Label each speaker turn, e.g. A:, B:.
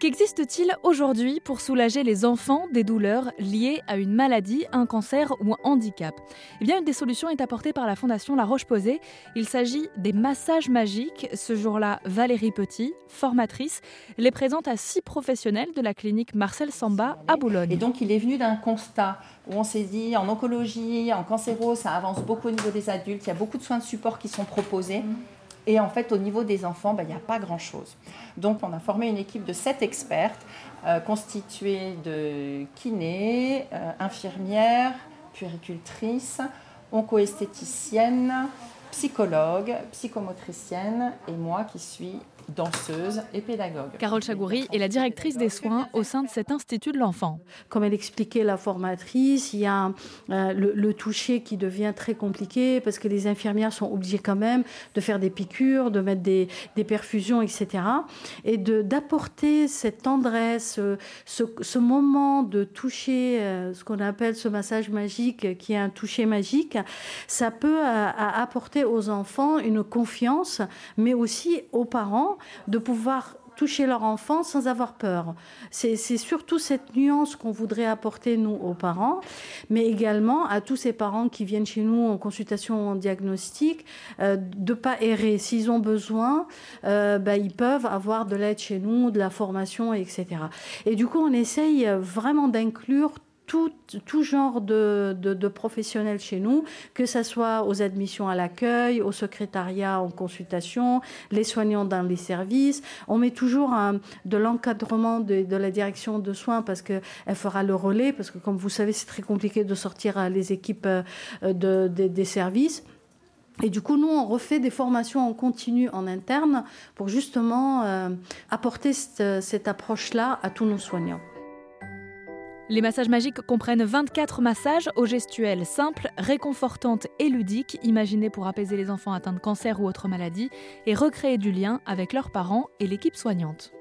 A: Qu'existe-t-il aujourd'hui pour soulager les enfants des douleurs liées à une maladie, un cancer ou un handicap? Eh bien, une des solutions est apportée par la Fondation La Roche-Posay. Il s'agit des massages magiques. Ce jour-là, Valérie Petit, formatrice, les présente à six professionnels de la clinique Marcel Samba à Boulogne.
B: Et donc, il est venu d'un constat où on s'est dit en oncologie, en cancéro, ça avance beaucoup au niveau des adultes. Il y a beaucoup de soins de support qui sont proposés. Mmh. Et en fait, au niveau des enfants, ben, il n'y a pas grand-chose. Donc, on a formé une équipe de sept expertes euh, constituée de kinés, euh, infirmières, puéricultrices, oncoesthéticiennes, psychologues, psychomotriciennes et moi qui suis danseuse et pédagogue.
A: Carole Chagoury est la directrice des soins au sein de cet institut de l'enfant.
C: Comme elle expliquait la formatrice, il y a euh, le, toucher qui devient très compliqué parce que les infirmières sont obligées quand même de faire des piqûres, de mettre des, perfusions, etc. Et d'apporter cette tendresse, ce, moment de toucher, euh, ce qu'on appelle ce massage magique, qui est un toucher magique, ça peut euh, apporter aux enfants une confiance, mais aussi aux parents de pouvoir toucher leur enfant sans avoir peur. C'est surtout cette nuance qu'on voudrait apporter, nous, aux parents, mais également à tous ces parents qui viennent chez nous en consultation en diagnostic, euh, de pas errer. S'ils ont besoin, euh, bah, ils peuvent avoir de l'aide chez nous, de la formation, etc. Et du coup, on essaye vraiment d'inclure tout, genre de, professionnels chez nous, que ce soit aux admissions à l'accueil, au secrétariat en consultation, les soignants dans les services. On met toujours de l'encadrement de, la direction de soins parce qu'elle fera le relais, parce que comme vous savez, c'est très compliqué de sortir euh, les équipes euh, des services. Et du coup, nous, on refait des formations en continu en interne pour justement euh, apporter cette approche-là à tous nos soignants.
A: Les massages magiques comprennent 24 massages aux gestuelles simples, réconfortantes et ludiques, imaginés pour apaiser les enfants atteints de cancer ou autres maladies et recréer du lien avec leurs parents et l'équipe soignante.